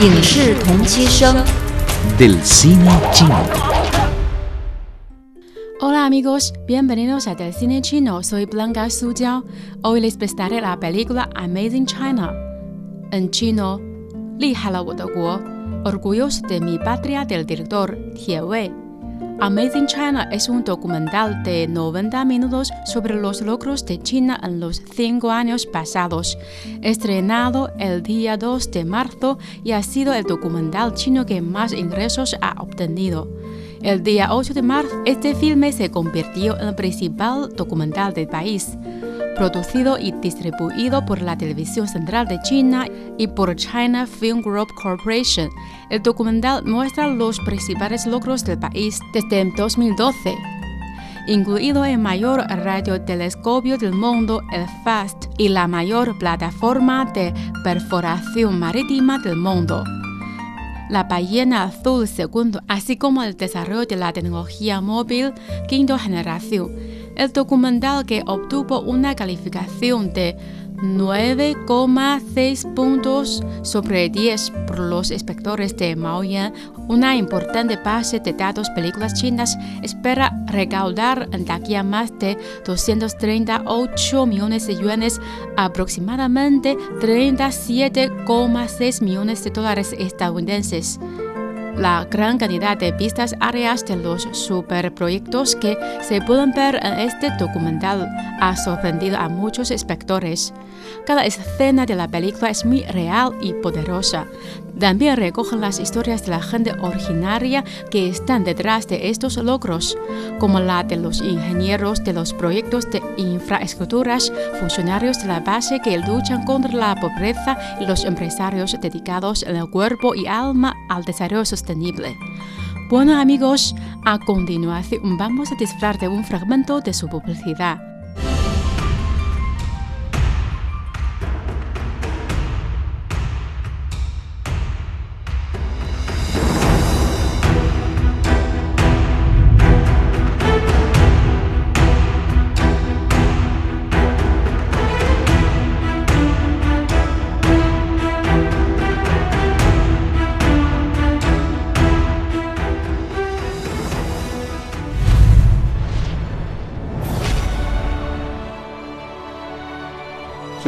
影视同期声。 del cine chino. Hola amigos, bienvenidos a Del Cine Chino. Soy Blanca Sujiao. Hoy les presentaré la película Amazing China. En chino, 厉害了我的国 Orgulloso de mi patria del director Tie Wei. Amazing China es un documental de 90 minutos sobre los logros de China en los cinco años pasados, estrenado el día 2 de marzo y ha sido el documental chino que más ingresos ha obtenido. El día 8 de marzo, este filme se convirtió en el principal documental del país, producido y distribuido por la Televisión Central de China y por China Film Group Corporation. El documental muestra los principales logros del país desde 2012, incluido el mayor radiotelescopio del mundo, el FAST, y la mayor plataforma de perforación marítima del mundo la ballena azul segundo, así como el desarrollo de la tecnología móvil quinta generación. El documental que obtuvo una calificación de 9,6 puntos sobre 10 por los inspectores de Maoyan, una importante base de datos películas chinas, espera recaudar en taquilla más de 238 millones de yuanes, aproximadamente 37,6 millones de dólares estadounidenses. La gran cantidad de vistas áreas de los superproyectos que se pueden ver en este documental ha sorprendido a muchos espectadores. Cada escena de la película es muy real y poderosa. También recogen las historias de la gente originaria que están detrás de estos logros, como la de los ingenieros de los proyectos de infraestructuras, funcionarios de la base que luchan contra la pobreza y los empresarios dedicados en el cuerpo y alma al desarrollo sostenible. Bueno amigos, a continuación vamos a disfrutar de un fragmento de su publicidad.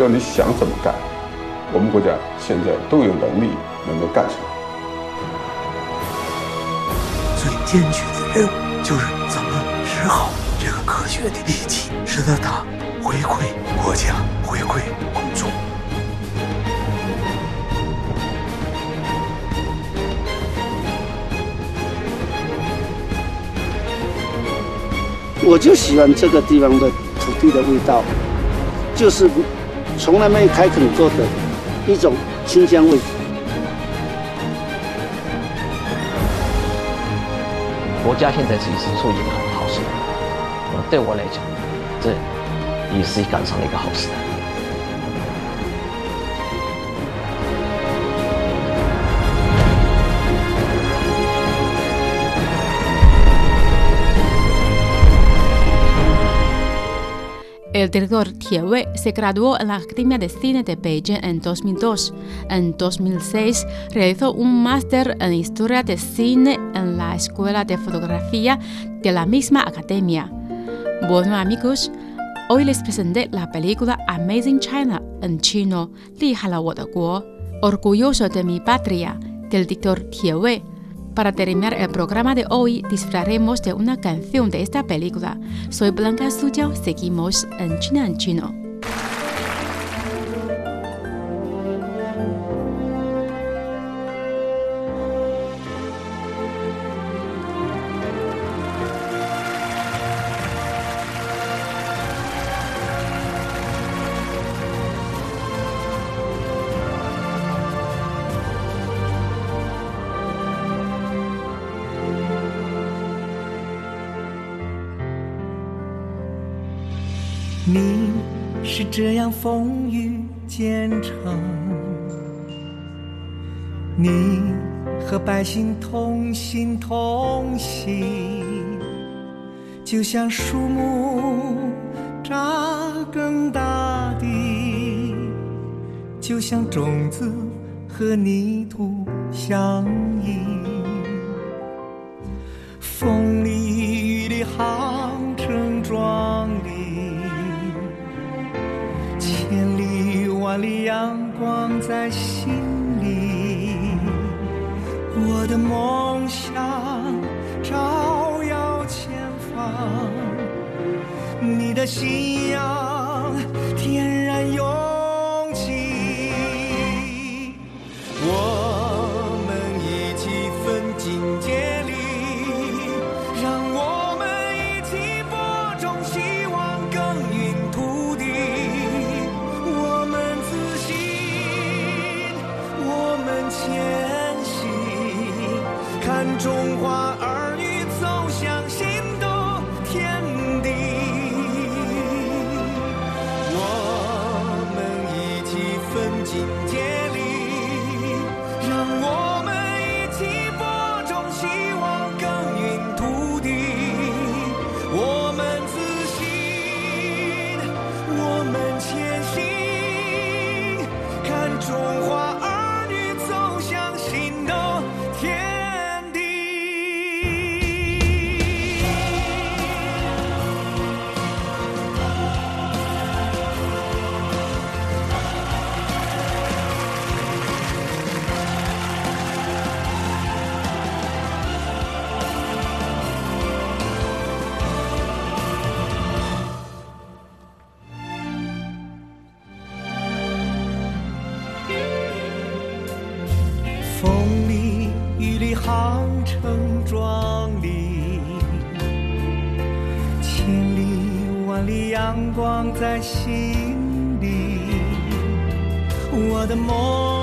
要你想怎么干，我们国家现在都有能力能够干成。最艰巨的任务就是怎么使好这个科学的利器，使得它回馈国家、回馈公众。我就喜欢这个地方的土地的味道，就是从来没有开垦过的一种清香味。国家现在其实做一个很好事，呃，对我来讲，这也是赶上了一个好时代。El director Tie Wei se graduó en la Academia de Cine de Beijing en 2002. En 2006 realizó un máster en Historia de Cine en la Escuela de Fotografía de la misma academia. Bueno amigos, hoy les presenté la película Amazing China en chino, Orgulloso de mi patria, del director Tie Wei. Para terminar el programa de hoy, disfrutaremos de una canción de esta película. Soy Blanca Sujiao, seguimos en China en Chino. 你是这样风雨兼程，你和百姓同心同行，就像树木扎根大地，就像种子和泥土相依，风里雨里航程壮。里阳光在心里，我的梦想照耀前方，你的信仰。今天。长城壮丽千里万里阳光在心里我的梦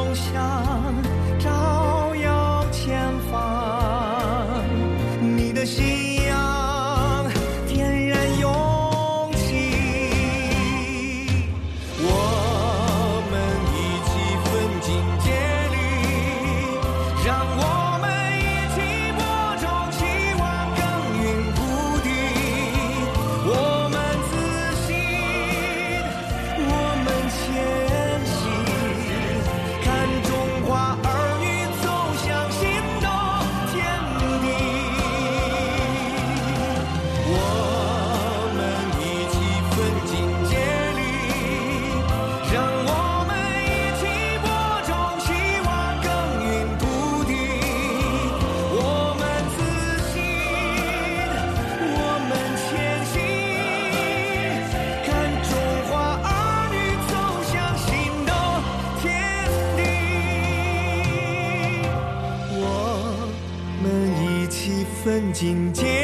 今天。